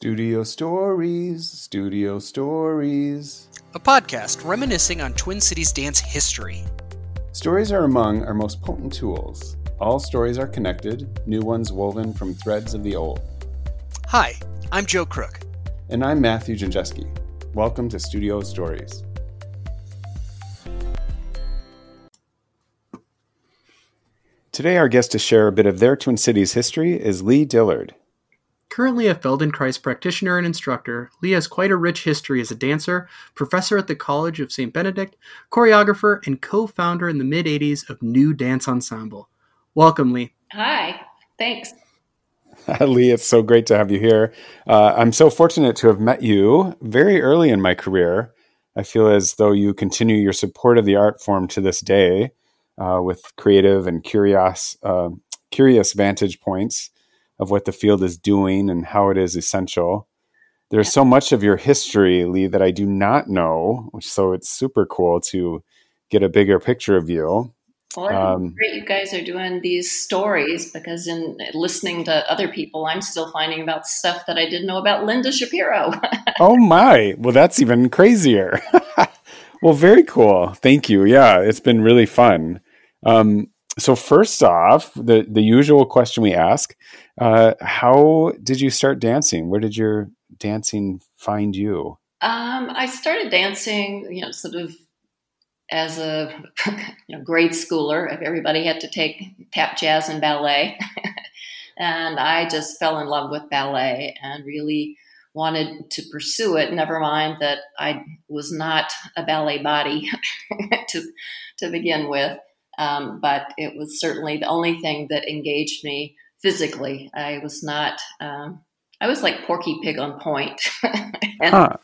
Studio Stories, Studio Stories. A podcast reminiscing on Twin Cities dance history. Stories are among our most potent tools. All stories are connected, new ones woven from threads of the old. Hi, I'm Joe Crook. And I'm Matthew Janjeski. Welcome to Studio Stories. Today, our guest to share a bit of their Twin Cities history is Lee Dillard. Currently a Feldenkrais practitioner and instructor, Lee has quite a rich history as a dancer, professor at the College of St. Benedict, choreographer, and co founder in the mid 80s of New Dance Ensemble. Welcome, Lee. Hi, thanks. Lee, it's so great to have you here. Uh, I'm so fortunate to have met you very early in my career. I feel as though you continue your support of the art form to this day uh, with creative and curious, uh, curious vantage points of what the field is doing and how it is essential. There's so much of your history, Lee, that I do not know, so it's super cool to get a bigger picture of you. Well, um, great you guys are doing these stories because in listening to other people, I'm still finding about stuff that I didn't know about Linda Shapiro. oh my! Well, that's even crazier. well, very cool. Thank you. Yeah, it's been really fun. Um, so first off, the the usual question we ask: uh, How did you start dancing? Where did your dancing find you? Um, I started dancing, you know, sort of as a you know, grade schooler. Everybody had to take tap, jazz, and ballet, and I just fell in love with ballet and really wanted to pursue it. Never mind that I was not a ballet body to to begin with. Um, but it was certainly the only thing that engaged me physically. I was not, um, I was like Porky Pig on point. and huh.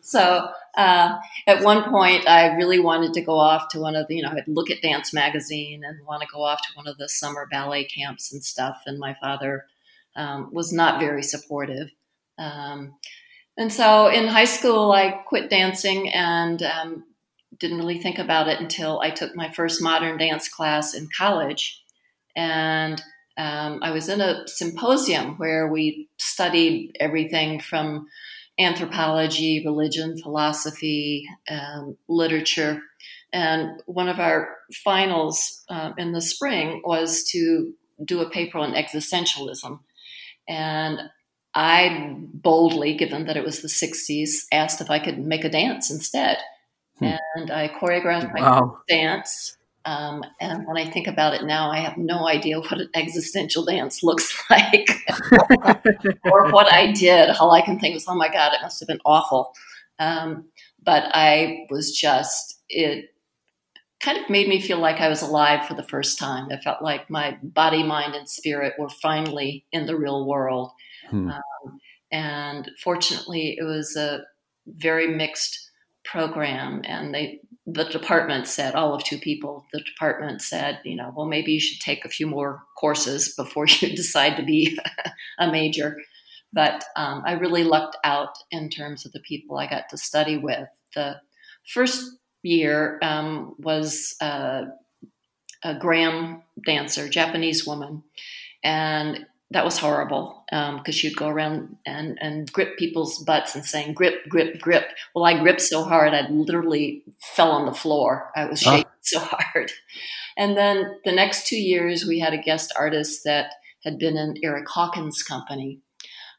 So uh, at one point, I really wanted to go off to one of the, you know, I'd look at Dance Magazine and want to go off to one of the summer ballet camps and stuff. And my father um, was not very supportive. Um, and so in high school, I quit dancing and um, didn't really think about it until I took my first modern dance class in college. And um, I was in a symposium where we studied everything from anthropology, religion, philosophy, um, literature. And one of our finals uh, in the spring was to do a paper on existentialism. And I boldly, given that it was the 60s, asked if I could make a dance instead. Hmm. and I choreographed my wow. dance. Um, and when I think about it now, I have no idea what an existential dance looks like or what I did. All I can think is, oh my God, it must have been awful. Um, but I was just, it kind of made me feel like I was alive for the first time. I felt like my body, mind, and spirit were finally in the real world. Hmm. Um, and fortunately, it was a very mixed program and they the department said all of two people the department said you know well maybe you should take a few more courses before you decide to be a major. But um, i really lucked out in terms of the people i got to study with. The first year um, was uh, a Graham dancer japanese woman. And that was horrible because um, she'd go around and, and grip people's butts and saying grip grip grip. Well i gripped so hard i literally fell on the floor. I was shaking so hard. And then the next two years we had a guest artist that had been in Erick Hawkins company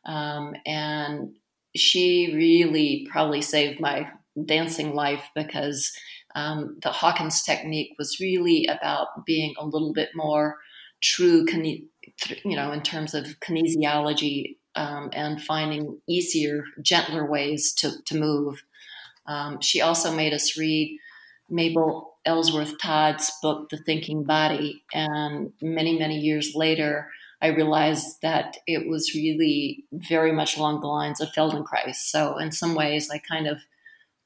um, and she really probably saved my dancing life because um, the hawkins technique was really about being a little bit more true you know, in terms of kinesiology um, and finding easier, gentler ways to, to move. Um, she also made us read Mabel Ellsworth Todd's book, The Thinking Body. And many, many years later, I realized that it was really very much along the lines of Feldenkrais. So, in some ways, I kind of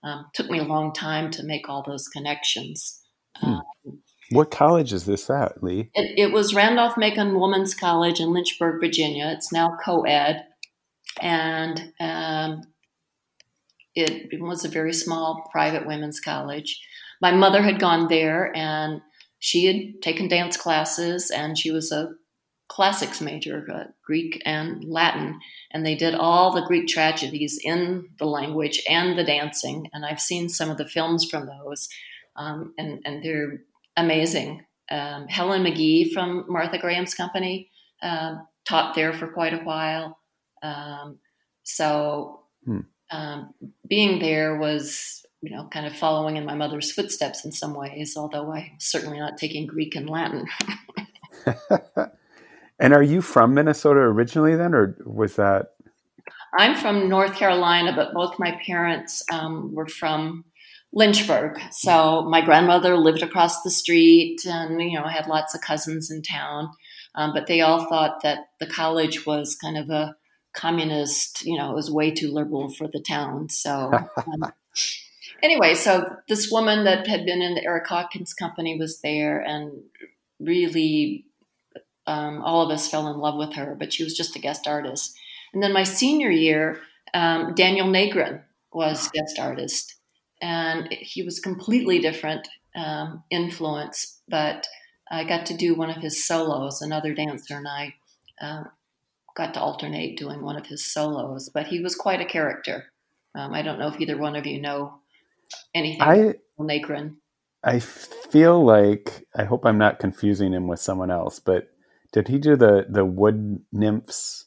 um, took me a long time to make all those connections. Hmm. Um, what college is this at, Lee? It, it was Randolph Macon Women's College in Lynchburg, Virginia. It's now co ed. And um, it, it was a very small private women's college. My mother had gone there and she had taken dance classes and she was a classics major, uh, Greek and Latin, and they did all the Greek tragedies in the language and the dancing. And I've seen some of the films from those, um, and and they're amazing. Um, Helen McGehee from Martha Graham's company uh, taught there for quite a while. Um, so hmm. Um, being there was you know, kind of following in my mother's footsteps in some ways, although I'm certainly not taking Greek and Latin. and are you from Minnesota originally then, or was that? I'm from North Carolina, but both my parents um, were from Lynchburg. So my grandmother lived across the street and, you know, I had lots of cousins in town. Um, but they all thought that the college was kind of a communist, you know, it was way too liberal for the town. So um, anyway, so this woman that had been in the Erick Hawkins company was there and really um, all of us fell in love with her, but she was just a guest artist. And then my senior year, um, Daniel Nagrin was guest artist. And he was completely different um, influence, but I got to do one of his solos. Another dancer and I uh, got to alternate doing one of his solos, but he was quite a character. Um, I don't know if either one of you know anything I, Nagrin. I feel like I hope I'm not confusing him with someone else, but did he do the the wood nymphs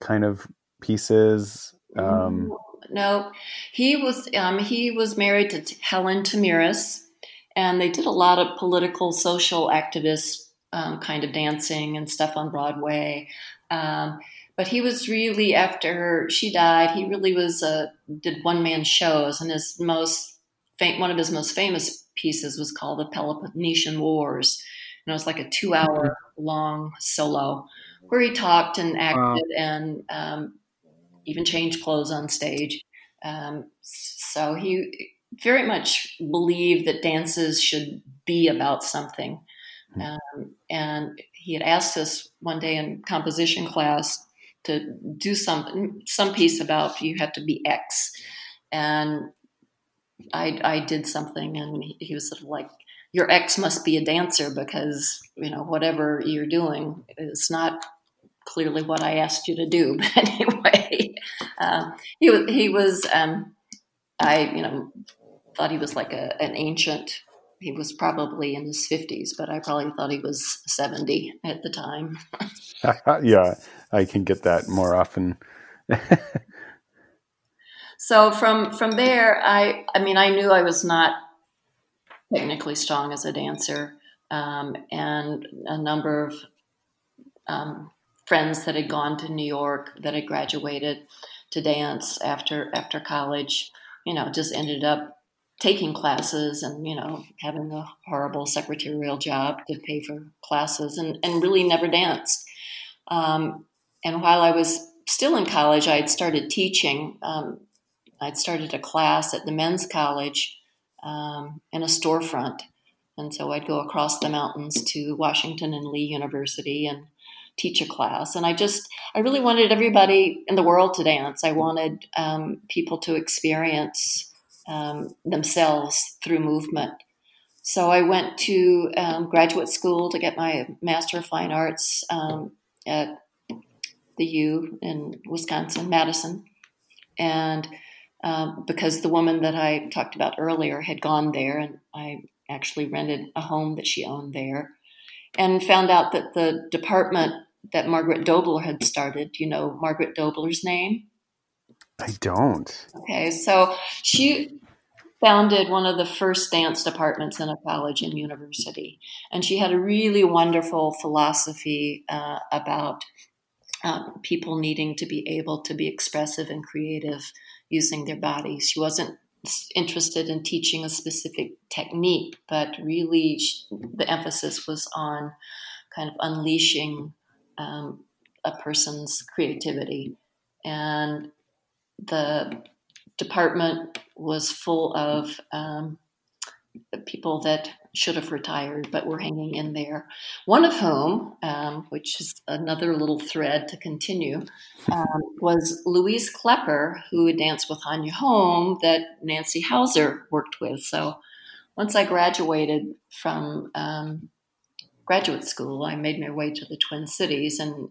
kind of pieces? Um, no, he was um, he was married to Helen Tamiris, and they did a lot of political, social activist um, kind of dancing and stuff on Broadway. Um, but he was really after she died. He really was uh, did one man shows, and his most fam- one of his most famous pieces was called the Peloponnesian Wars, and it was like a two hour long solo where he talked and acted wow. and um, even changed clothes on stage. Um, so he very much believed that dances should be about something. Hmm. Um, and he had asked us one day in composition class to do some some piece about you have to be X, and I I did something, and he was sort of like, your ex must be a dancer because you know whatever you're doing is not clearly what I asked you to do. But anyway, um, he was he was um, I you know thought he was like a, an ancient. He was probably in his fifties, but I probably thought he was seventy at the time. yeah, I can get that more often. so from from there, I I mean I knew I was not technically strong as a dancer, um, and a number of um, friends that had gone to New York that had graduated to dance after after college, you know, just ended up taking classes and you know having a horrible secretarial job to pay for classes and, and really never danced um, and while I was still in college, I had started teaching. Um, I'd started a class at the men's college um, in a storefront. And so I'd go across the mountains to Washington and Lee University and teach a class. And I just, I really wanted everybody in the world to dance. I wanted um, people to experience um, themselves through movement. So I went to um, graduate school to get my Master of Fine Arts um, at the U in Wisconsin, Madison. And um, because the woman that I talked about earlier had gone there, and I actually rented a home that she owned there, and found out that the department that Margaret H'Doubler had started, you know Margaret H'Doubler's name? I don't. Okay, so she founded one of the first dance departments in a college and university. And she had a really wonderful philosophy uh, about um, people needing to be able to be expressive and creative using their bodies. She wasn't interested in teaching a specific technique, but really the emphasis was on kind of unleashing um, a person's creativity. And the department was full of um, people that should have retired but were hanging in there. One of whom, um, which is another little thread to continue, um, was Louise Kloepper, who danced with Hanya Holm that Nancy Hauser worked with. So once I graduated from um, graduate school, I made my way to the Twin Cities and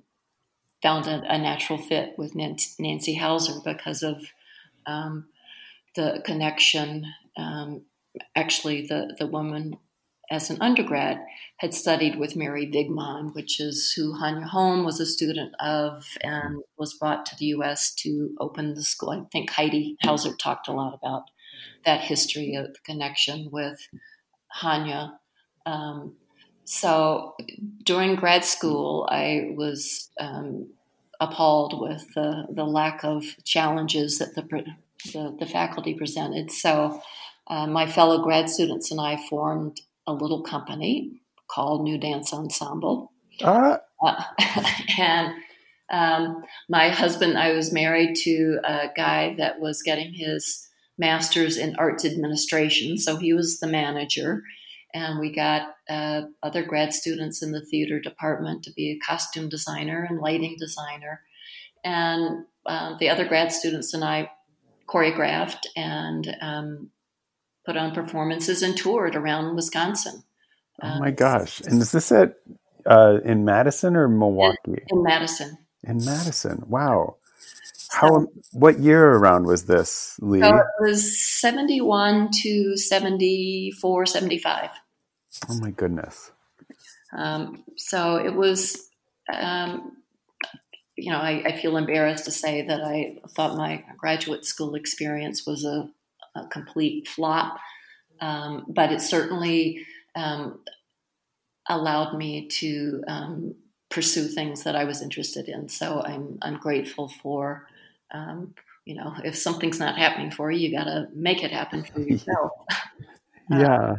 found a, a natural fit with Nancy Hauser because of um, the connection. Um, actually, the, the woman as an undergrad had studied with Mary Wigman, which is who Hanya Holm was a student of and was brought to the U.S. to open the school. I think Heidi Hauser talked a lot about that history of the connection with Hanya. Um, so during grad school, I was um, appalled with the, the lack of challenges that the, the, the faculty presented. So uh, my fellow grad students and I formed a little company called New Dance Ensemble. Uh. Uh, and um, my husband, I was married to a guy that was getting his master's in arts administration, so he was the manager. And we got uh, other grad students in the theater department to be a costume designer and lighting designer. And uh, the other grad students and I choreographed and um, put on performances and toured around Wisconsin. Oh my gosh! And is this at uh, in Madison or Milwaukee? In, in, Madison. In Madison. Wow. How? What year around was this, Lee? So it was seventy-one to 74, 75. Oh my goodness. Um, so it was. Um, you know, I, I, feel embarrassed to say that I thought my graduate school experience was a, a complete flop, um, but it certainly um, allowed me to um, pursue things that I was interested in. So I'm I'm grateful for. Um, you know, if something's not happening for you, you got to make it happen for yourself. yeah. Uh,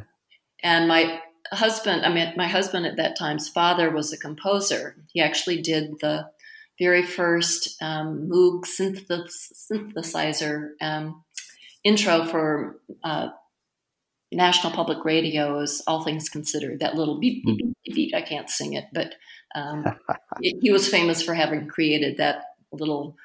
and my husband, I mean, my husband at that time's father was a composer. He actually did the very first um, Moog synthesizer um, intro for uh, National Public Radio's All Things Considered, that little beep, beep, beep, beep. I can't sing it, but um, it, he was famous for having created that little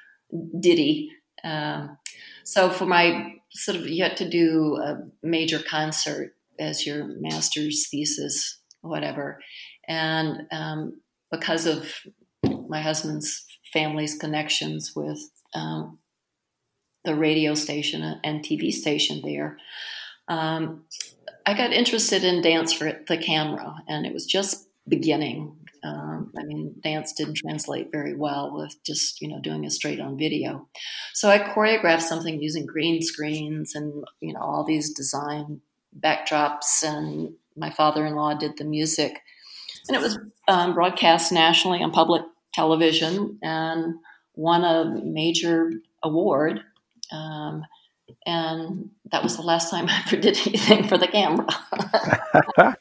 ditty. Um, so for my sort of, had to do a major concert as your master's thesis, whatever. And um, because of my husband's family's connections with um, the radio station and TV station there, um, I got interested in dance for the camera, and it was just beginning. Um, I mean, dance didn't translate very well with just you know doing a straight on video. So I choreographed something using green screens and you know all these design backdrops, and my father-in-law did the music, and it was um, broadcast nationally on public television and won a major award. Um, and that was the last time I ever did anything for the camera.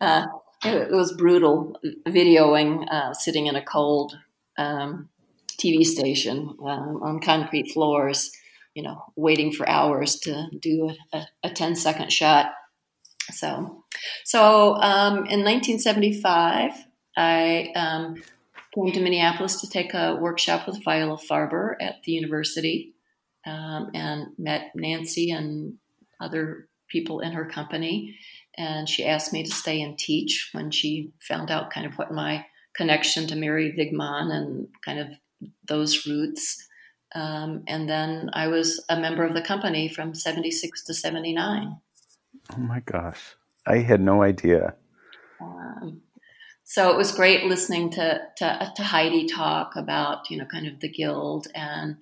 uh, it, it, was brutal videoing, uh, sitting in a cold um, TV station um, on concrete floors, you know, waiting for hours to do a, a 10 second shot. So, so um, in 1975, I um, came to Minneapolis to take a workshop with Viola Farber at the university um, and met Nancy and other people in her company. And she asked me to stay and teach when she found out kind of what my connection to Mary Wigman and kind of those roots. Um, and then I was a member of the company from 76 to 79. Oh my gosh. I had no idea. Um, so it was great listening to, to, to Heidi talk about, you know, kind of the guild and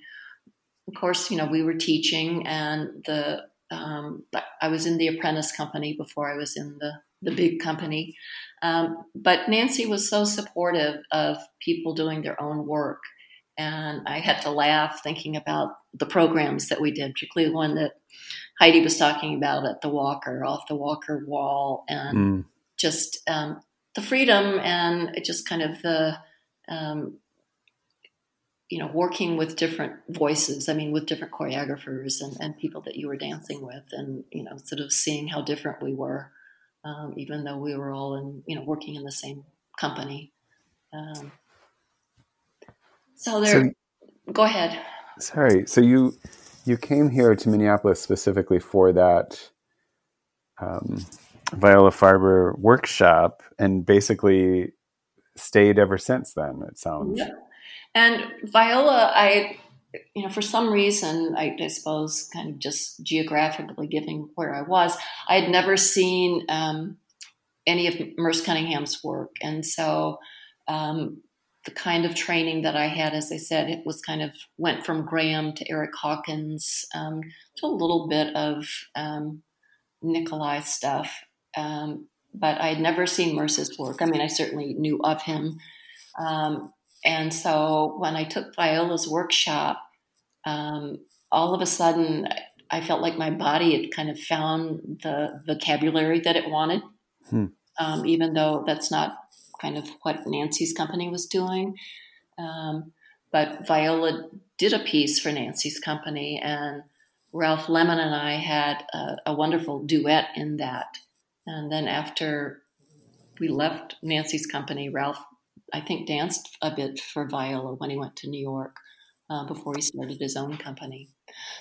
of course, you know, we were teaching, and the um, I was in the apprentice company before I was in the the big company. Um, but Nancy was so supportive of people doing their own work, and I had to laugh thinking about the programs that we did, particularly the one that Heidi was talking about at the Walker, off the Walker wall, and mm. just um, the freedom and just kind of the um, you know, working with different voices, I mean, with different choreographers and, and people that you were dancing with, and, you know, sort of seeing how different we were, um, even though we were all in, you know, working in the same company. Um, so there, so, go ahead. Sorry. So you, you came here to Minneapolis specifically for that, um, Viola Farber workshop and basically stayed ever since then, it sounds. Yeah. And Viola, I, you know, for some reason, I, I, suppose kind of just geographically given where I was, I had never seen um, any of Merce Cunningham's work. And so um, the kind of training that I had, as I said, it was kind of went from Graham to Erick Hawkins um, to a little bit of um, Nicolai stuff. Um, but I had never seen Merce's work. I mean, I certainly knew of him. Um, and so when I took Viola's workshop, um, all of a sudden I felt like my body had kind of found the vocabulary that it wanted, hmm. um, even though that's not kind of what Nancy's company was doing. Um, but Viola did a piece for Nancy's company, and Ralph Lemon and I had a, a wonderful duet in that. And then after we left Nancy's company, Ralph, I think, danced a bit for Viola when he went to New York uh, before he started his own company.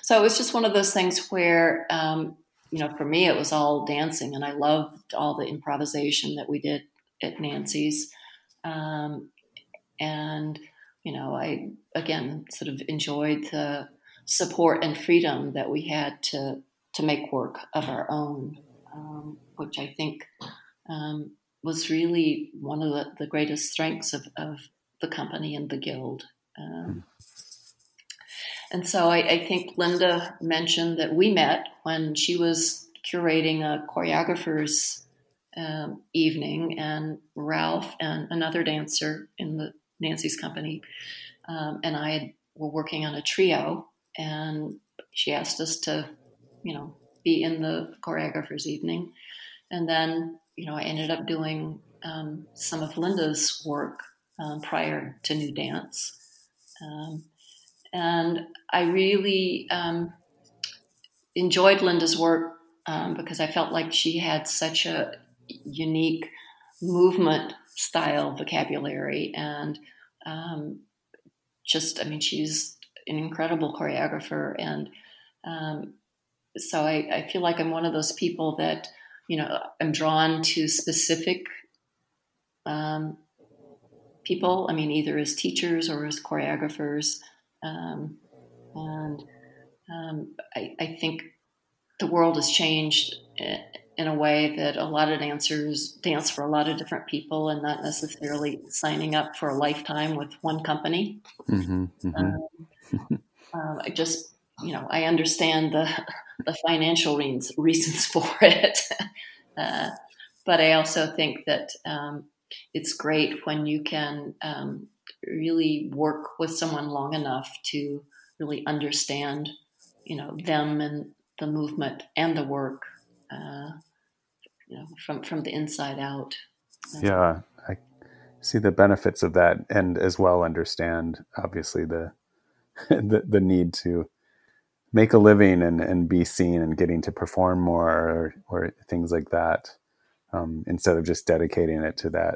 So it was just one of those things where, um, you know, for me, it was all dancing, and I loved all the improvisation that we did at Nancy's. Um, and, you know, I, again, sort of enjoyed the support and freedom that we had to, to make work of our own um, which I think um, was really one of the, the greatest strengths of, of, the company and the guild. Um, and so I, I, think Linda mentioned that we met when she was curating a choreographer's um, evening, and Ralph and another dancer in the Nancy's company um, and I were working on a trio, and she asked us to, you know, be in the choreographer's evening. And then, you know, I ended up doing um, some of Linda's work um, prior to New Dance. Um, and I really um, enjoyed Linda's work um, because I felt like she had such a unique movement style vocabulary and um, just, I mean, she's an incredible choreographer and um, so I, I feel like I'm one of those people that, you know, I'm drawn to specific um, people. I mean, either as teachers or as choreographers. Um, and um, I, I, think the world has changed in a way that a lot of dancers dance for a lot of different people and not necessarily signing up for a lifetime with one company. Mm-hmm, mm-hmm. Um, uh, I just, you know, I understand the the financial reasons for it. uh, but I also think that um, it's great when you can um, really work with someone long enough to really understand, you know, them and the movement and the work, uh, you know, from from the inside out. yeah, I see the benefits of that, and as well understand obviously the the, the need to make a living and, and be seen and getting to perform more or, or things like that um, instead of just dedicating it to that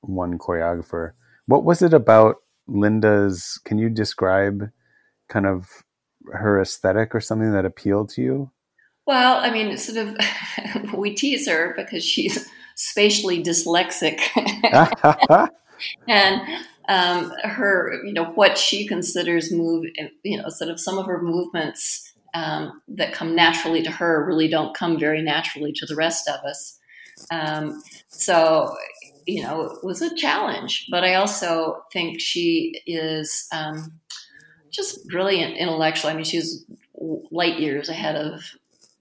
one choreographer. What was it about Linda's? Can you describe kind of her aesthetic or something that appealed to you? Well, I mean, sort of, we tease her because she's spatially dyslexic. and um, her, you know, what she considers move, you know, sort of some of her movements um, that come naturally to her really don't come very naturally to the rest of us. Um, so, you know, it was a challenge, but I also think she is um, just brilliant intellectual. I mean, she's light years ahead of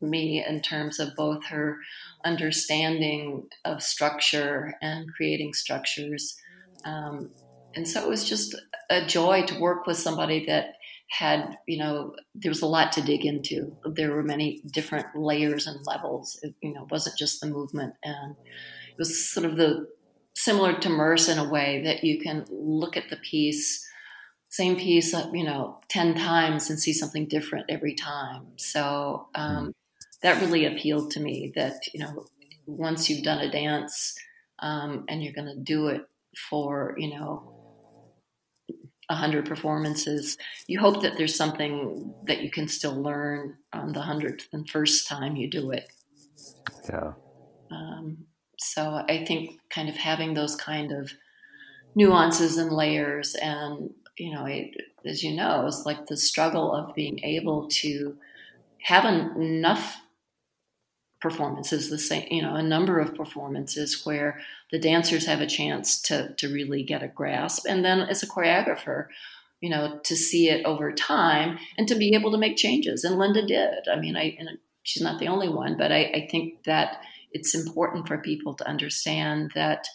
me in terms of both her understanding of structure and creating structures. Um, and so it was just a joy to work with somebody that had you know there was a lot to dig into. There were many different layers and levels. It, you know wasn't just the movement. And it was sort of the similar to merce in a way that you can look at the piece same piece you know 10 times and see something different every time. So um, that really appealed to me that you know once you've done a dance um, and you're going to do it for you know 100 performances, you hope that there's something that you can still learn on the 100th and first time you do it. Yeah. Um, so I think kind of having those kind of nuances and layers, and you know, it, as you know, it's like the struggle of being able to have enough performances the same you know a number of performances where the dancers have a chance to to really get a grasp. And then as a choreographer you know to see it over time and to be able to make changes. And linda did. I mean i she's not the only one but I, I think that it's important for people to understand that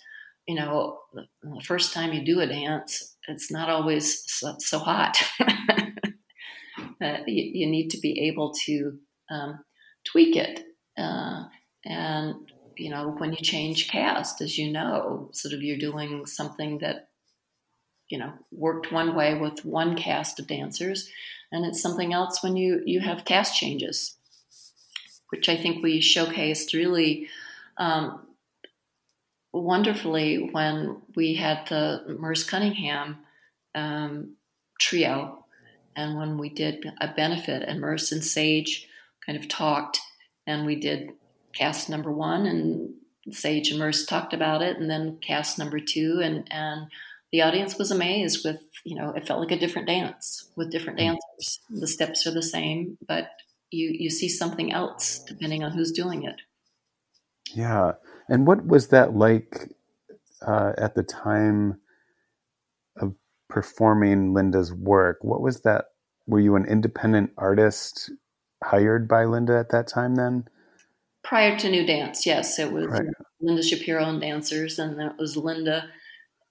you know the, first time you do a dance it's not always so, so hot. Uh, you, you, need to be able to um, tweak it uh, and you know, when you change cast, as you know, sort of you're doing something that you know worked one way with one cast of dancers, and it's something else when you you have cast changes, which I think we showcased really. Um, wonderfully when we had the Merce Cunningham um, trio, and when we did a benefit, and Merce and Sage kind of talked and we did cast number one, and Sage and Merce talked about it, and then cast number two, and and the audience was amazed with you know it felt like a different dance with different mm. dancers. The steps are the same, but you you see something else depending on who's doing it. Yeah, and what was that like uh, at the time of performing Linda's work? What was that? Were you an independent artist hired by Linda at that time then? Prior to New Dance, yes. It was right. Linda Shapiro and dancers, and it was Linda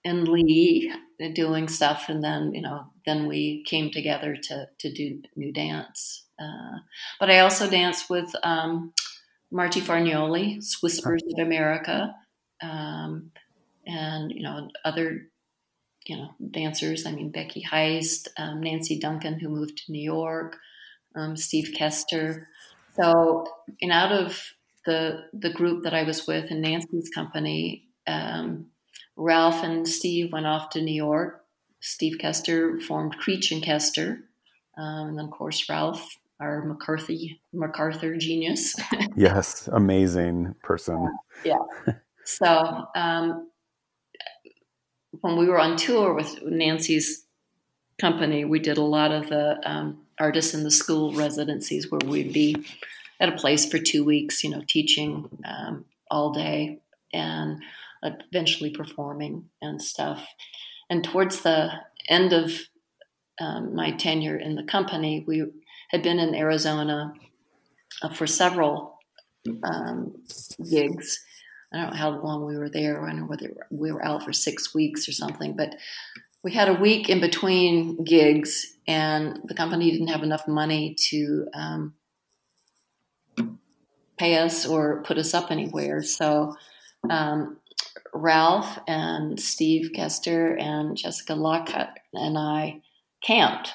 and Lee doing stuff, and then you know, then we came together to to do New Dance. Uh, but I also danced with um, Marty Fargnoli, Whispers of America, um, and you know other you know dancers. I mean Becky Heist, um, Nancy Duncan, who moved to New York, um, Steve Koester. So, and out of the the group that I was with in Nancy's company, um, Ralph and Steve went off to New York. Steve Koester formed Creach and Koester, um, and then of course Ralph, our McCarthy MacArthur genius. yes, amazing person. yeah. So um, when we were on tour with Nancy's company, we did a lot of the um, artists in the school residencies where we'd be at a place for two weeks, you know, teaching um, all day and eventually performing and stuff. And towards the end of um, my tenure in the company, we had been in Arizona uh, for several um, gigs. I don't know how long we were there. I don't know whether we were out for six weeks or something, but we had a week in between gigs, and the company didn't have enough money to um, pay us or put us up anywhere. So um, Ralph and Steve Koester and Jessica Lockhart and I camped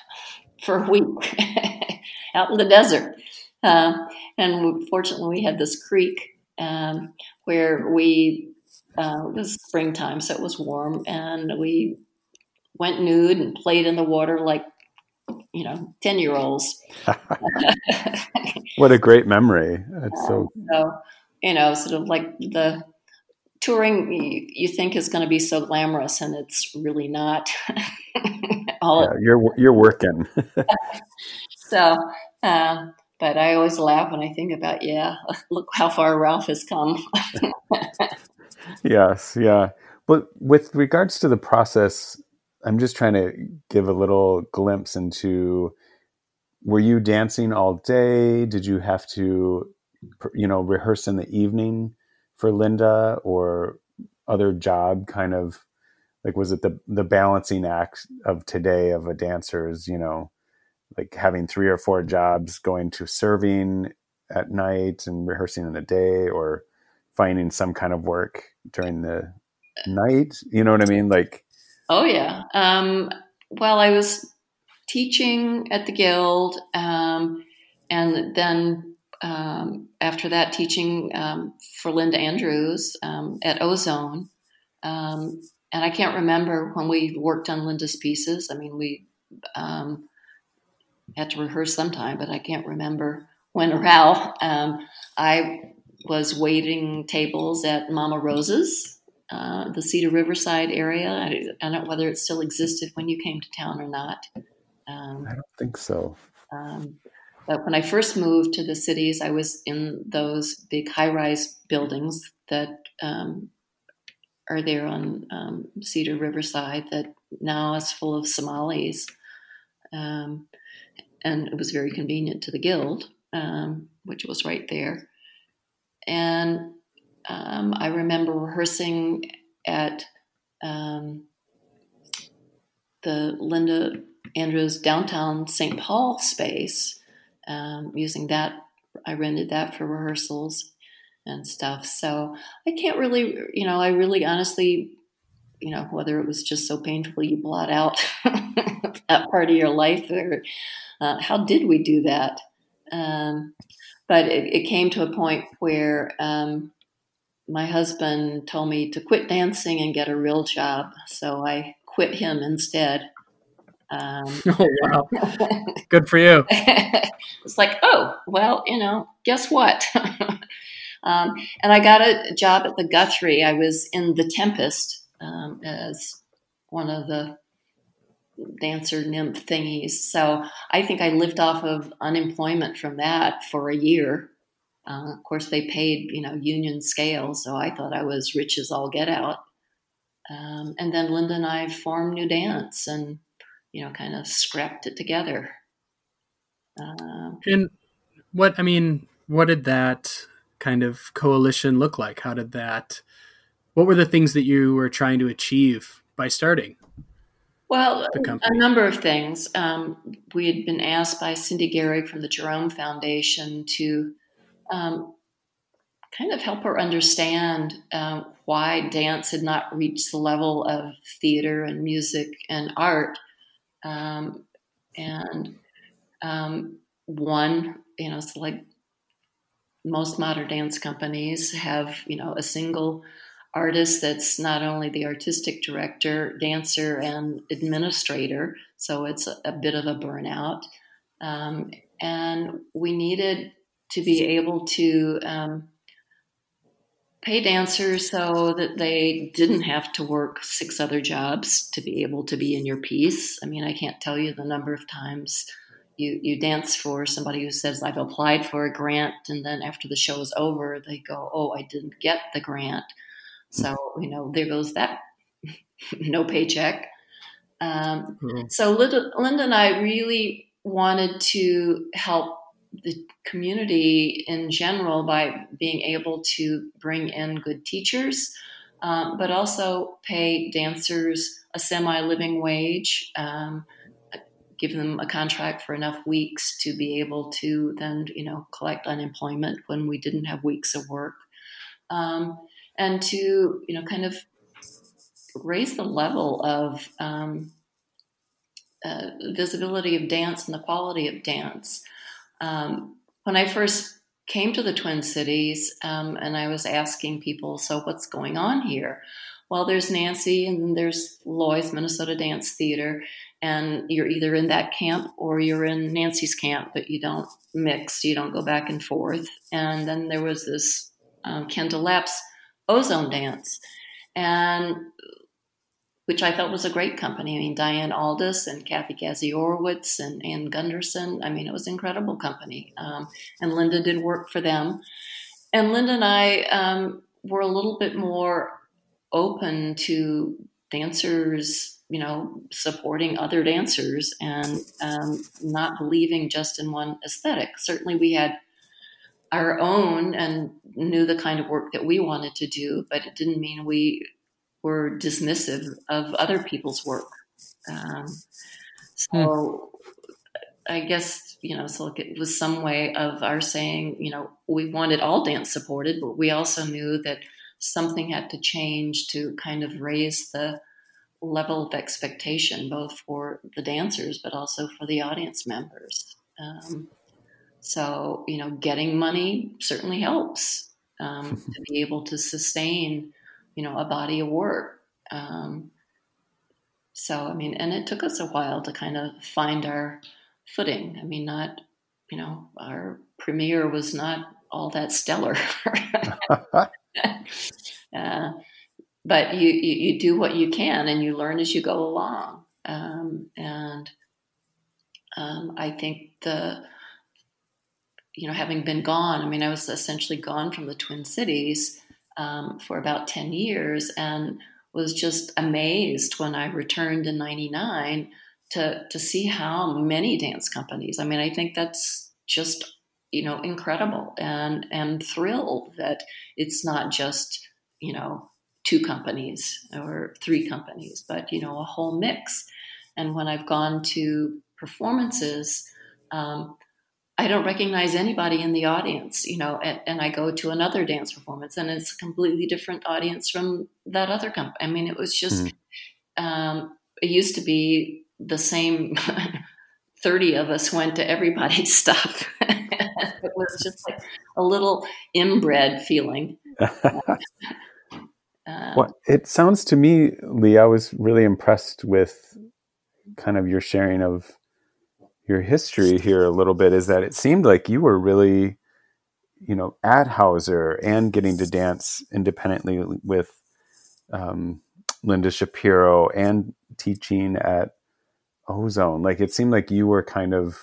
for a week out in the desert. Uh, and fortunately, we had this creek um, where we, uh, it was springtime, so it was warm, and we went nude and played in the water like you know 10 year olds what a great memory. It's so so you know sort of like the touring you, think is going to be so glamorous and it's really not. All yeah, you're you're working. So uh, but i always laugh when i think about yeah look how far ralph has come. Yes yeah. But with regards to the process I'm just trying to give a little glimpse into were you dancing all day? Did you have to, you know, rehearse in the evening for Linda or other job kind of like was it the the balancing act of today of a dancer's you know, like having three or four jobs going to serving at night and rehearsing in the day or finding some kind of work during the night? You know what I mean? Like Oh yeah. Um, well, I was teaching at the guild, um, and then um, after that, teaching um, for Linda Andrews um, at Ozone. Um, and I can't remember when we worked on Linda's pieces. I mean, we had to rehearse sometime, but I can't remember when or how. I was waiting tables at Mama Rosa's, uh, the Cedar Riverside area. I, I, don't know whether it still existed when you came to town or not. Um, I don't think so. Um, but when I first moved to the cities, I was in those big high rise buildings that um, are there on um, Cedar Riverside that now is full of Somalis. Um, and it was very convenient to the guild, um, which was right there. And um, I remember rehearsing at um, the Linda Andrews downtown St. Paul space, um, using that. I rented that for rehearsals and stuff. So I can't really, you know, I really honestly, you know, whether it was just so painful you blot out that part of your life or uh, how did we do that? Um, but it, it, came to a point where um, my husband told me to quit dancing and get a real job. So I quit him instead. Um, oh, wow. Good for you. it's like, oh, well, you know, guess what? um, and I got a job at the Guthrie. I was in The Tempest um, as one of the dancer nymph thingies. So I think I lived off of unemployment from that for a year. Uh, of course, they paid, you know, union scale, so I thought I was rich as all get out. Um, and then Linda and I formed New Dance and, you know, kind of scrapped it together. Uh, and what, I mean, what did that kind of coalition look like? How did that, what were the things that you were trying to achieve by starting? Well, a number of things. Um, we had been asked by Cindy Gehrig from the Jerome Foundation to um, kind of help her understand uh, why dance had not reached the level of theater and music and art. Um, and um, one, you know, it's like most modern dance companies have, you know, a single artist that's not only the artistic director, dancer, and administrator. So it's a, a bit of a burnout. Um, and we needed to be able to um, pay dancers so that they didn't have to work six other jobs to be able to be in your piece. I mean, I can't tell you the number of times you, you dance for somebody who says, I've applied for a grant, and then after the show is over, they go, Oh, I didn't get the grant. So, you know, there goes that no paycheck. Um, mm-hmm. So, Linda, Linda and I really wanted to help the community in general by being able to bring in good teachers, um, but also pay dancers a semi living wage, um, give them a contract for enough weeks to be able to then, you know, collect unemployment when we didn't have weeks of work. Um, and to you know kind of raise the level of um, uh, visibility of dance and the quality of dance. Um, when I first came to the Twin Cities, um, and I was asking people, "So what's going on here?" Well, there's Nancy, and there's Loyce Minnesota Dance Theater, and you're either in that camp or you're in Nancy's camp, but you don't mix, you don't go back and forth. And then there was this um, Kendall Laps Ozone Dance, and which I felt was a great company. I mean, Diane Aldis and Kathy Gaziorowitz and Ann Gunderson. I mean, it was an incredible company. Um, and Linda did work for them. And Linda and I um, were a little bit more open to dancers, you know, supporting other dancers and um, not believing just in one aesthetic. Certainly, we had our own and knew the kind of work that we wanted to do, but it didn't mean we were dismissive of other people's work. Um, so hmm. I guess, you know, so it was some way of our saying, you know, we wanted all dance supported, but we also knew that something had to change to kind of raise the level of expectation, both for the dancers, but also for the audience members. Um, so, you know, getting money certainly helps um, to be able to sustain, you know, a body of work. Um, so, I mean, and it took us a while to kind of find our footing. I mean, not you know, our premiere was not all that stellar. uh, but you, you, you do what you can and you learn as you go along. Um, and um, I think the you know having been gone, I mean, I was essentially gone from the Twin Cities um, for about ten years, and was just amazed when I returned in '99 to to see how many dance companies. I mean, I think that's just you know incredible, and and thrilled that it's not just you know two companies or three companies, but you know a whole mix. And when I've gone to performances, um, I don't recognize anybody in the audience, you know, and, and, I go to another dance performance and it's a completely different audience from that other company. I mean, it was just, mm um, it used to be the same 30 of us went to everybody's stuff. it was just like a little inbred feeling. Uh, well, it sounds to me, Lee, I was really impressed with kind of your sharing of your history here a little bit. Is that it seemed like you were really, you know, at Hauser and getting to dance independently with um, Linda Shapiro and teaching at Ozone. Like it seemed like you were kind of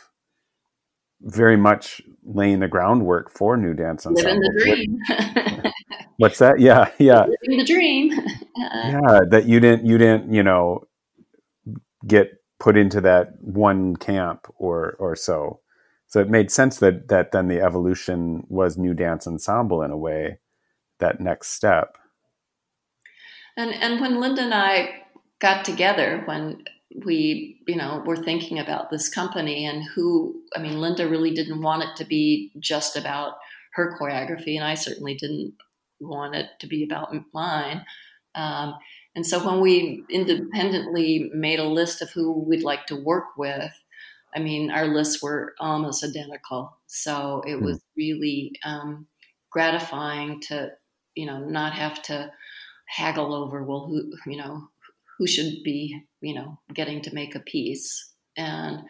very much laying the groundwork for New Dance Ensemble. Living the dream. What's that? Yeah, yeah. Living the dream. yeah, that you didn't you didn't, you know, get put into that one camp or or so. So it made sense that that then the evolution was New Dance Ensemble in a way, that next step. And and when Linda and I got together, when we you know were thinking about this company and who I mean Linda really didn't want it to be just about her choreography, and I certainly didn't want it to be about mine. Um, and so when we independently made a list of who we'd like to work with, I mean, our lists were almost identical. So it was hmm. really um, gratifying to, you know, not have to haggle over, well, who, you know, who should be, you know, getting to make a piece. And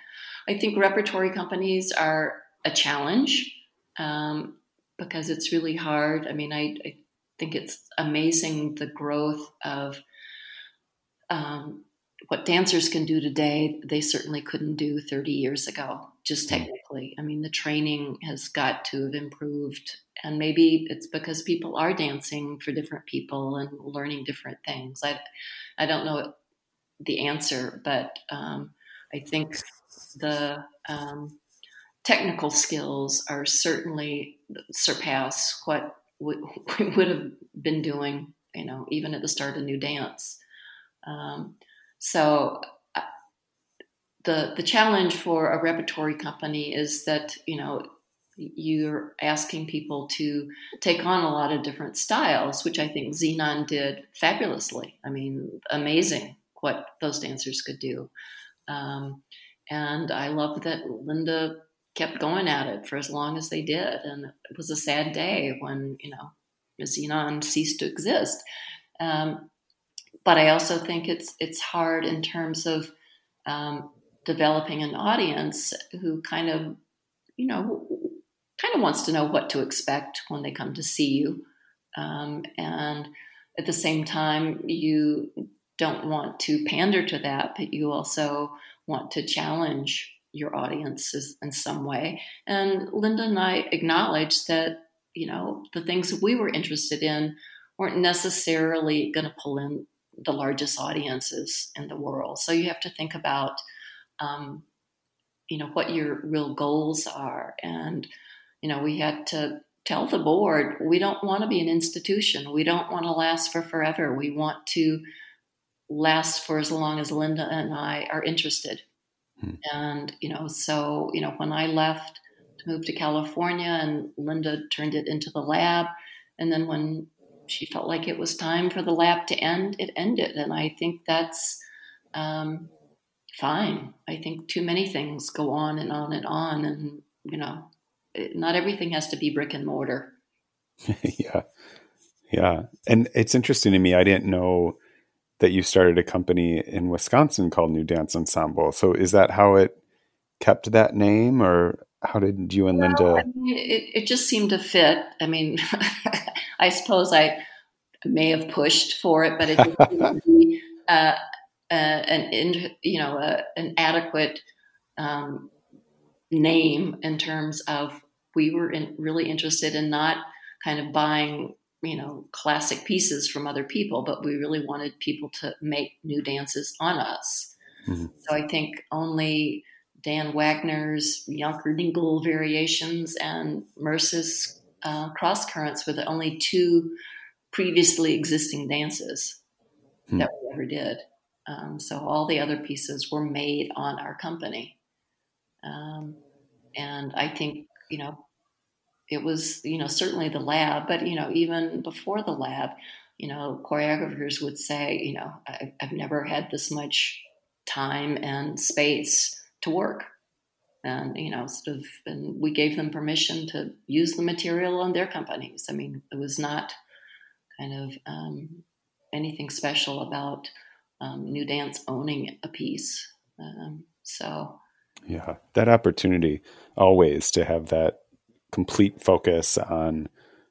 I think repertory companies are a challenge um, because it's really hard. I mean, I, I think it's amazing the growth of um, what dancers can do today, they certainly couldn't do 30 years ago, just hmm. technically. I mean, the training has got to have improved. And maybe it's because people are dancing for different people and learning different things. I, I don't know the answer, but um, I think the um, technical skills are certainly surpass what we, we would have been doing, you know, even at the start of new dance. Um, so uh, the the challenge for a repertory company is that you know you're asking people to take on a lot of different styles, which I think Zenon did fabulously. I mean, amazing what those dancers could do. Um, and I love that Linda kept going at it for as long as they did. And it was a sad day when, you know, Zenon ceased to exist. Um, but I also think it's it's hard in terms of um, developing an audience who kind of, you know, kind of wants to know what to expect when they come to see you, um, and at the same time, you don't want to pander to that, but you also want to challenge your audiences in some way. And Linda and I acknowledged that, you know, the things that we were interested in weren't necessarily going to pull in the largest audiences in the world. So you have to think about, um, you know, what your real goals are. And, you know, we had to tell the board we don't want to be an institution. We don't want to last for forever. We want to last for as long as Linda and I are interested. Hmm. And, you know, so, you know, when I left to move to California and Linda turned it into the lab, and then when she felt like it was time for the lab to end, it ended. And I think that's um, fine. I think too many things go on and on and on. And, you know, not everything has to be brick and mortar. yeah. Yeah. And it's interesting to me. I didn't know that you started a company in Wisconsin called New Dance Ensemble. So is that how it kept that name or how did you and Linda? Well, I mean, it, it just seemed to fit. I mean, I suppose I may have pushed for it, but it didn't be uh, uh, an you know uh, an adequate um, name in terms of we were in, really interested in not kind of buying you know classic pieces from other people, but we really wanted people to make new dances on us. Mm-hmm. So I think only Dan Wagoner's Jonkerdinkel variations and Merce's uh, cross currents were the only two previously existing dances hmm. that we ever did. Um, so all the other pieces were made on our company. Um, and I think, you know, it was, you know, certainly the lab, but, you know, even before the lab, you know, choreographers would say, you know, I've never had this much time and space to work. And, you know, sort of, and we gave them permission to use the material on their companies. I mean, it was not kind of um, anything special about um, New Dance owning a piece. Um, so, yeah, that opportunity always to have that complete focus on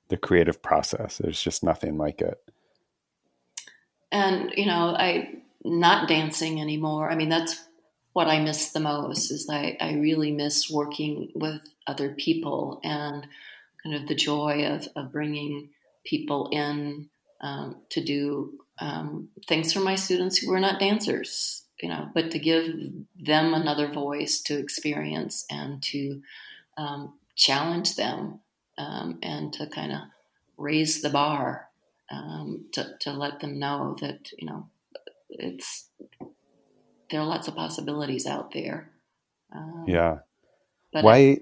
the creative process. There's just nothing like it. And, you know, I, not dancing anymore. I mean, that's what I miss the most is I, I really miss working with other people and kind of the joy of, of bringing people in um, to do um, things for my students who are not dancers, you know, but to give them another voice to experience and to um, challenge them um, and to kind of raise the bar um, to, to let them know that, you know, it's there are lots of possibilities out there. Um, yeah. why?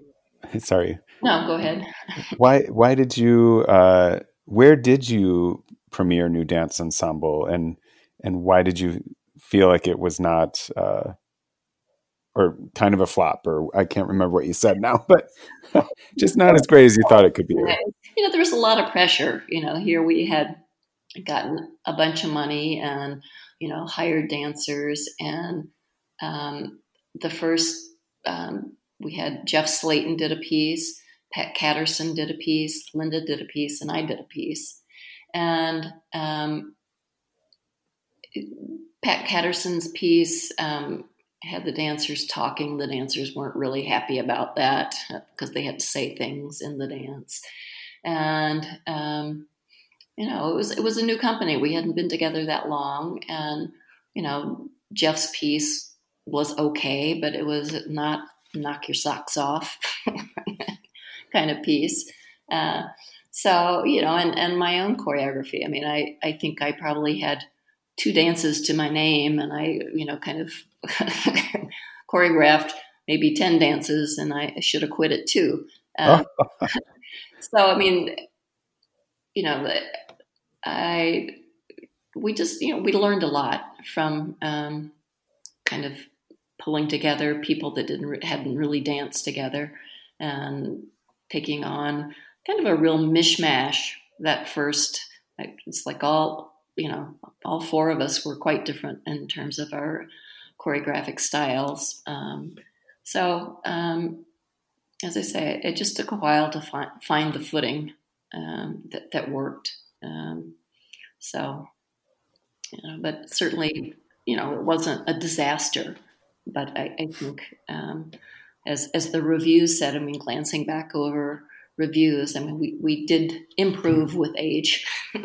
I, sorry. No, go ahead. why? Why did you? Uh, where did you premiere New Dance Ensemble, and and why did you feel like it was not? Uh, or kind of a flop, or I can't remember what you said now, but just not as great as you thought it could be. You know, there was a lot of pressure. You know, here we had gotten a bunch of money and you know, hired dancers. And um, the first, um, we had Jeff Slayton did a piece, Pat Catterson did a piece, Linda did a piece, and I did a piece. And um, Pat Catterson's piece um, had the dancers talking. The dancers weren't really happy about that because they had to say things in the dance. And um, you know, it was it was a new company. We hadn't been together that long, and you know, Jeff's piece was okay, but it was not knock your socks off kind of piece. Uh, so you know, and and my own choreography. I mean, I I think I probably had two dances to my name, and I you know kind of choreographed maybe ten dances, and I should have quit it too. Um, so I mean, you know, I we just you know we learned a lot from um, kind of pulling together people that didn't hadn't really danced together and taking on kind of a real mishmash that first it's like all you know all four of us were quite different in terms of our choreographic styles. Um, so um, as i say it just took a while to find, find the footing um, that, that worked um, so, you know, but certainly, you know, it wasn't a disaster. But I, I think, um, as as the reviews said, I mean, glancing back over reviews, I mean, we we did improve with age.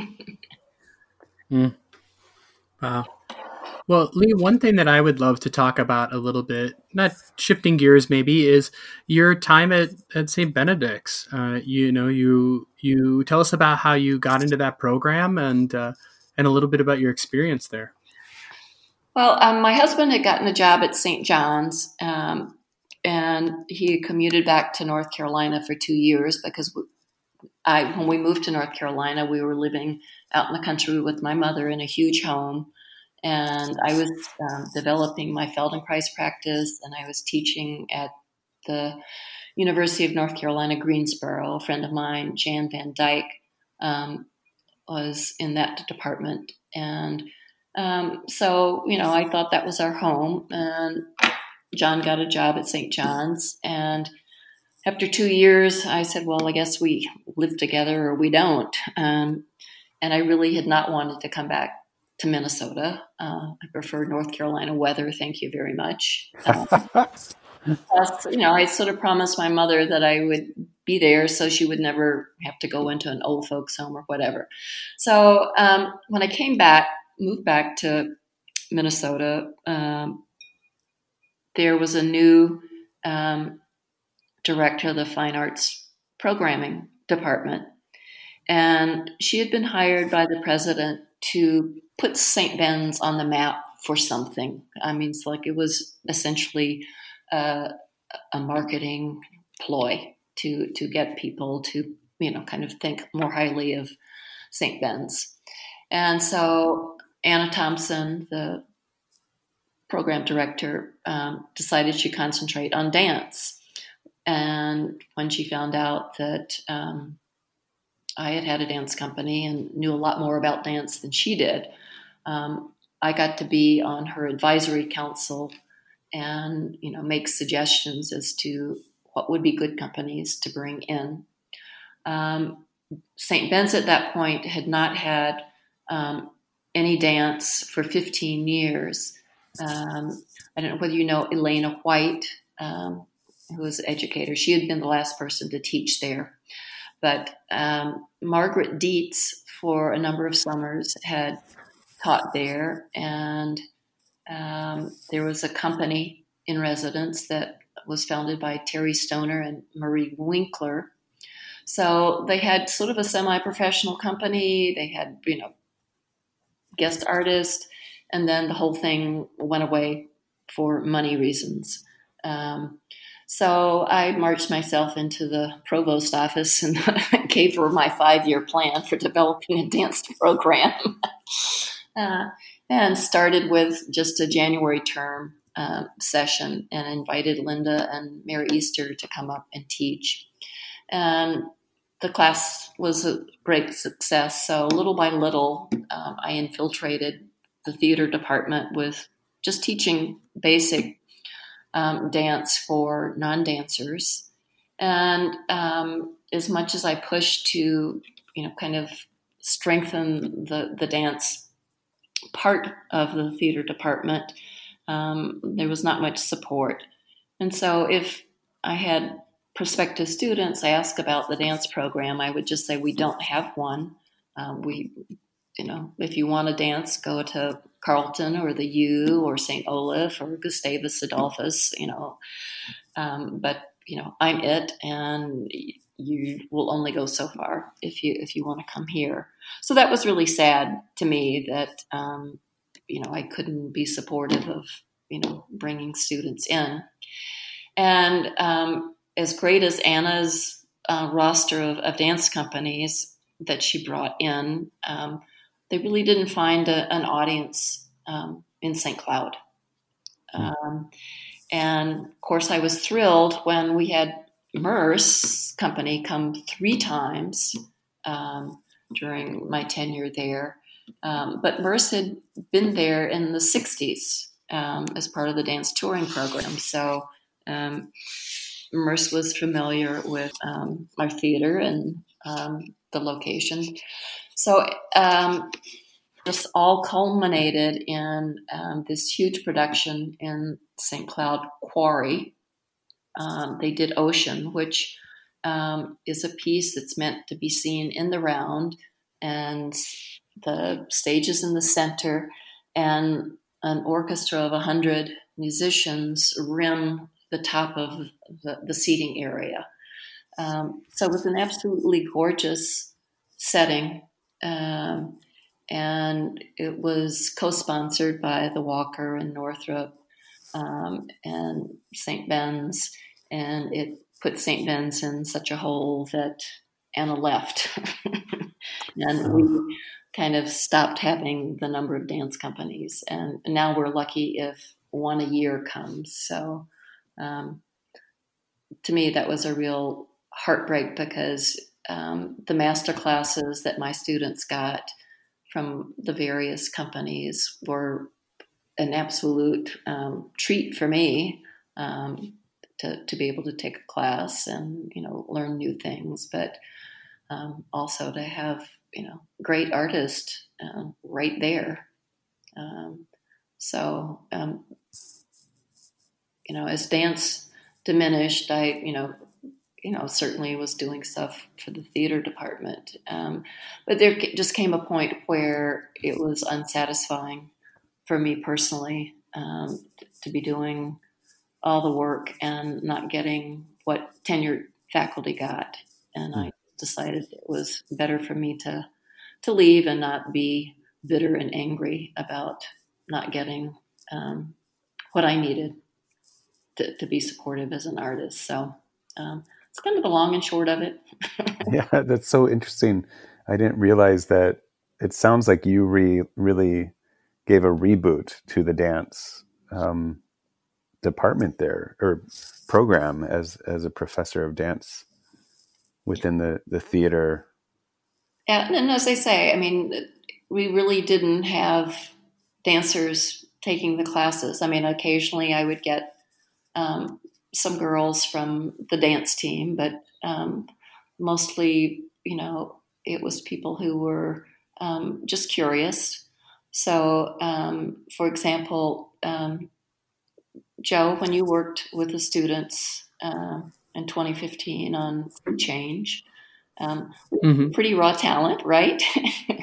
mm. Wow. Well, Lee, one thing that I would love to talk about a little bit, not shifting gears maybe, is your time at, at St. Benedict's. Uh, you know, you you tell us about how you got into that program and uh, and a little bit about your experience there. Well, um, my husband had gotten a job at St. John's, um, and he commuted back to North Carolina for two years because I, when we moved to North Carolina, we were living out in the country with my mother in a huge home and I was um, developing my Feldenkrais practice, and I was teaching at the University of North Carolina, Greensboro. A friend of mine, Jan Van Dyke, um, was in that department, and um, so you know, I thought that was our home. And John got a job at St. John's, and after two years, I said, well, I guess we live together or we don't. Um, and I really had not wanted to come back to Minnesota. Uh, I prefer North Carolina weather. Thank you very much. Uh, plus, you know, I sort of promised my mother that I would be there so she would never have to go into an old folks home or whatever. So um, when I came back, moved back to Minnesota, um, there was a new um, director of the fine arts programming department. And she had been hired by the president to put St. Ben's on the map for something. I mean, it's like it was essentially uh, a marketing ploy to to get people to you know kind of think more highly of St. Ben's. And so Anna Thompson, the program director, um, decided she'd concentrate on dance. And when she found out that um, I had had a dance company and knew a lot more about dance than she did, um, I got to be on her advisory council and you know make suggestions as to what would be good companies to bring in. Um, St. Ben's at that point had not had um, any dance for 15 years. Um, I don't know whether you know Elena White, um, who was an educator. She had been the last person to teach there. But um, Margaret Dietz, for a number of summers, had taught there, and um, there was a company in residence that was founded by Terry Stoner and Marie Winkler. So they had sort of a semi-professional company. They had, you know, guest artists, and then the whole thing went away for money reasons. Um, so I marched myself into the provost office and gave her my five-year plan for developing a dance program, uh, and started with just a January term uh, session and invited Linda and Mary Easter to come up and teach. And the class was a great success. So little by little, um, I infiltrated the theater department with just teaching basic um, dance for non-dancers. And um, as much as I pushed to, you know, kind of strengthen the, the dance part of the theater department, um, there was not much support. And so if I had prospective students ask about the dance program, I would just say we don't have one. Um, we, you know, if you want to dance, go to Carleton or the U or St. Olaf or Gustavus Adolphus, you know. Um, but you know, I'm it, and you will only go so far if you if you want to come here. So that was really sad to me that um, you know I couldn't be supportive of you know bringing students in, and um, as great as Anna's uh, roster of, of, dance companies that she brought in, um, they really didn't find a, an audience um, in St. Cloud. Hmm. Um, and of course, I was thrilled when we had Merce company come three times um, during my tenure there. Um, but Merce had been there in the 60s um, as part of the dance touring program. So um, Merce was familiar with um, our theater and um, the location. So um, this all culminated in um, this huge production in St. Cloud Quarry. Um, they did Ocean, which um, is a piece that's meant to be seen in the round, and the stage is in the center, and an orchestra of 100 musicians rim the top of the, the seating area. Um, so it was an absolutely gorgeous setting. Um, and it was co-sponsored by the Walker and Northrop um, and St. Ben's, and it put St. Ben's in such a hole that Anna left, and we kind of stopped having the number of dance companies, and now we're lucky if one a year comes. So, um, to me, that was a real heartbreak because um, the master classes that my students got from the various companies were an absolute um, treat for me. Um, to, to be able to take a class and you know learn new things, but um, also to have you know great artists uh, right there. Um, so um, you know, as dance diminished, I you know you know certainly was doing stuff for the theater department, um, but there just came a point where it was unsatisfying for me personally um, to be doing all the work and not getting what tenured faculty got. And I decided it was better for me to to leave and not be bitter and angry about not getting um, what I needed to, to, be supportive as an artist. So um, it's kind of the long and short of it. yeah, that's so interesting. I didn't realize that. It sounds like you re- really gave a reboot to the dance um, department there or program as as a professor of dance within the the theater. Yeah, and as I say, I mean, we really didn't have dancers taking the classes. I mean, occasionally I would get um, some girls from the dance team, but um, mostly, you know, it was people who were um, just curious. So, um, for example, um, Joe, when you worked with the students uh, in 2015 on Change, um, mm-hmm. pretty raw talent, right?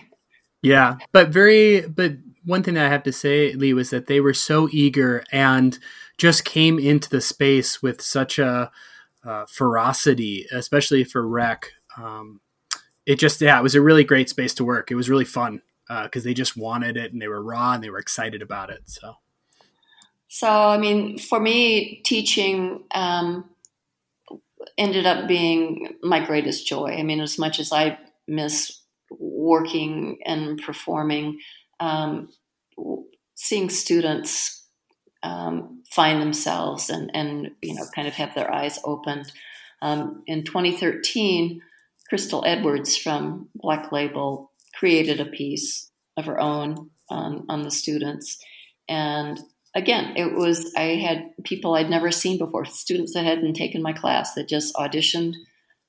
yeah, but very, but one thing that I have to say, Lee, was that they were so eager and just came into the space with such a uh, ferocity, especially for rec. Um, it just, yeah, it was a really great space to work. It was really fun because uh, they just wanted it and they were raw and they were excited about it. So. So, I mean, for me, teaching um, ended up being my greatest joy. I mean, as much as I miss working and performing, um, seeing students um, find themselves and, and, you know, kind of have their eyes opened. Um, in 2013, Crystal Edwards from Black Label created a piece of her own on, on the students. And again, it was, I had people I'd never seen before, students that hadn't taken my class that just auditioned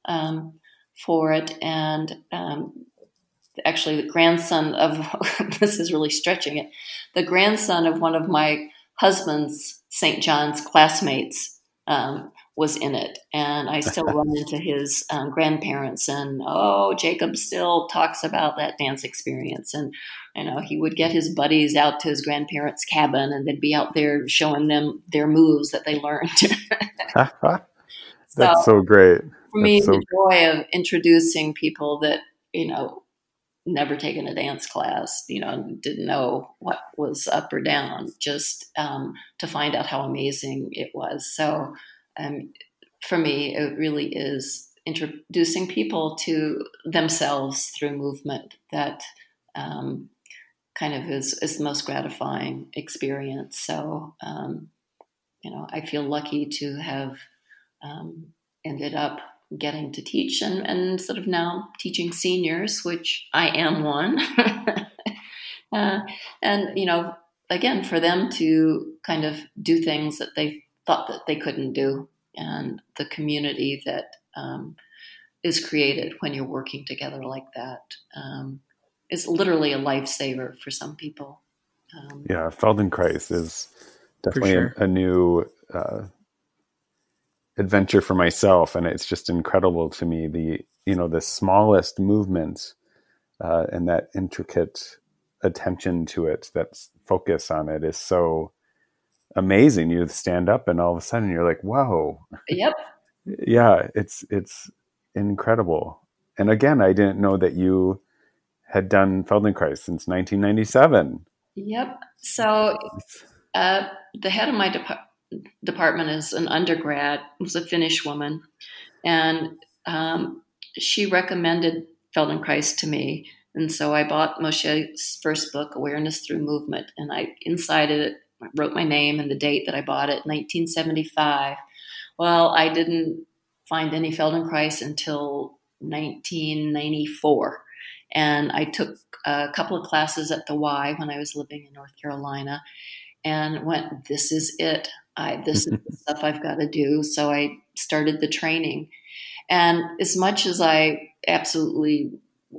um, for it. And um, actually, the grandson of, this is really stretching it, the grandson of one of my husband's St. John's classmates um, was in it. And I still run into his um, grandparents, and oh, Jacob still talks about that dance experience. And, you know, he would get his buddies out to his grandparents' cabin and they'd be out there showing them their moves that they learned. That's so, so great. For me, so the joy of introducing people that, you know, never taken a dance class, you know, didn't know what was up or down, just um, to find out how amazing it was. So, um, for me, it really is introducing people to themselves through movement that um, kind of is, is the most gratifying experience. So, um, you know, I feel lucky to have um, ended up getting to teach and, and sort of now teaching seniors, which I am one. uh, and, you know, again, for them to kind of do things that they thought that they couldn't do, and the community that um, is created when you're working together like that um, is literally a lifesaver for some people. Um, yeah, Feldenkrais is definitely sure. a, a, new uh, adventure for myself, and it's just incredible to me. The you know the smallest movement uh, and that intricate attention to it, that focus on it, is so amazing. You stand up and all of a sudden you're like, whoa. Yep. yeah, it's it's incredible. And again, I didn't know that you had done Feldenkrais since 1997. Yep. So uh, the head of my de- department is an undergrad, was a Finnish woman, and um, she recommended Feldenkrais to me. And so I bought Moshe's first book, Awareness Through Movement, and I inside it wrote my name and the date that I bought it, 1975. Well, I didn't find any Feldenkrais until 1994. And I took a couple of classes at the Y when I was living in North Carolina and went, this is it. I this is the stuff I've got to do. So I started the training. And as much as I absolutely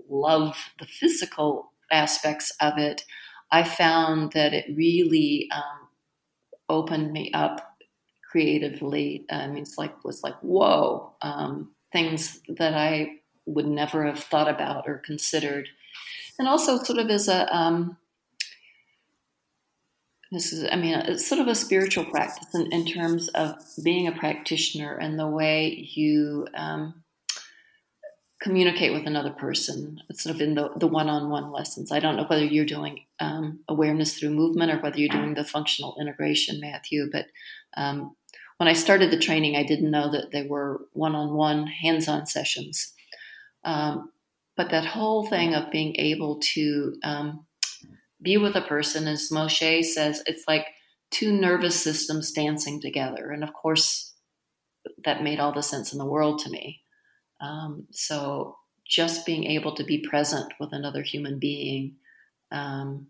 love the physical aspects of it, I found that it really um, opened me up creatively. I mean, it's like was like whoa, um, things that I would never have thought about or considered, and also sort of as a um, this is, I mean, it's sort of a spiritual practice in, in terms of being a practitioner and the way you um, communicate with another person. It's sort of in the, the one-on-one lessons. I don't know whether you're doing um, awareness through movement or whether you're doing the functional integration, Matthew. But um, when I started the training, I didn't know that they were one-on-one, hands-on sessions. Um, but that whole thing of being able to um, be with a person, as Moshe says, it's like two nervous systems dancing together. And of course, that made all the sense in the world to me. Um, so just being able to be present with another human being, um,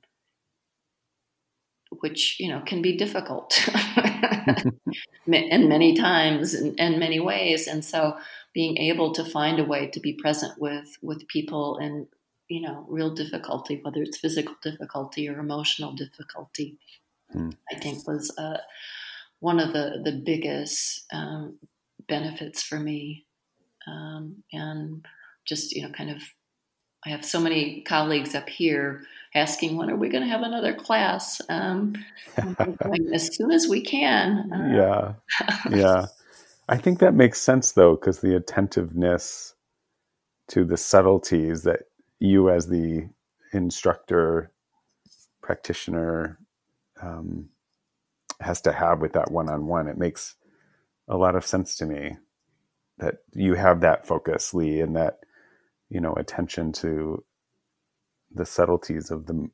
which you know can be difficult, and many times and in many ways, and so being able to find a way to be present with with people in you know real difficulty, whether it's physical difficulty or emotional difficulty, hmm. I think was uh, one of the the biggest um, benefits for me um, and just you know kind of I have so many colleagues up here asking when are we going to have another class um, as soon as we can. Uh, yeah, yeah. I think that makes sense though, because the attentiveness to the subtleties that you, as the instructor, practitioner, um, has to have with that one-on-one. It makes a lot of sense to me that you have that focus, Lee, and that you know attention to the subtleties of the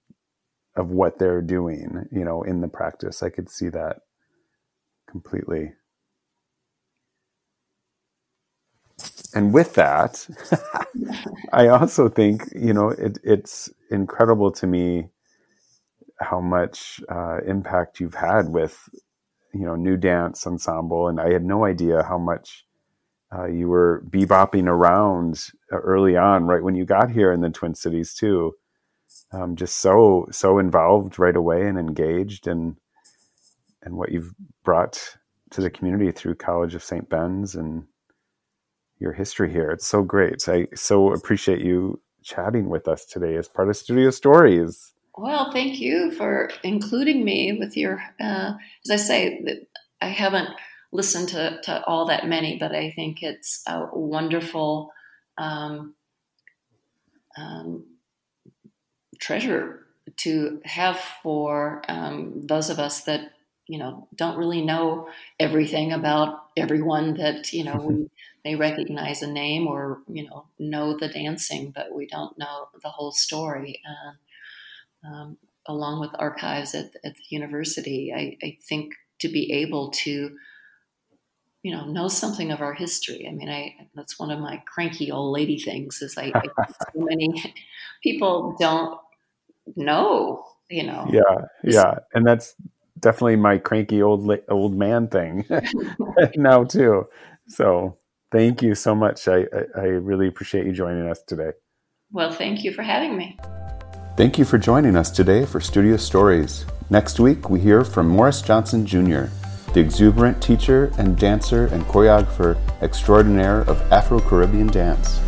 of what they're doing, you know, in the practice. I could see that completely. And with that, I also think you know it, it's incredible to me how much uh, impact you've had with you know new dance ensemble, and I had no idea how much uh, you were bebopping around uh, early on, right when you got here in the Twin Cities too. Um, just so so involved right away and engaged, and and what you've brought to the community through College of St. Ben's and your history here. It's so great. I so appreciate you chatting with us today as part of Studio Stories. Well, thank you for including me with your. Uh, as I say, I haven't listened to, to all that many, but I think it's a wonderful um, um, treasure to have for um, those of us that you know don't really know everything about everyone that you know we may recognize a name or you know know the dancing, but we don't know the whole story. And um, along with archives at, at the university, I, I think to be able to you know know something of our history. I mean, I that's one of my cranky old lady things is I, I so many people don't know. You know. Yeah, yeah, and that's definitely my cranky old old man thing now too. So thank you so much. I, I, I really appreciate you joining us today. Well, thank you for having me. Thank you for joining us today for Studio Stories. Next week, we hear from Morris Johnson Jr the exuberant teacher and dancer and choreographer extraordinaire of Afro Caribbean dance.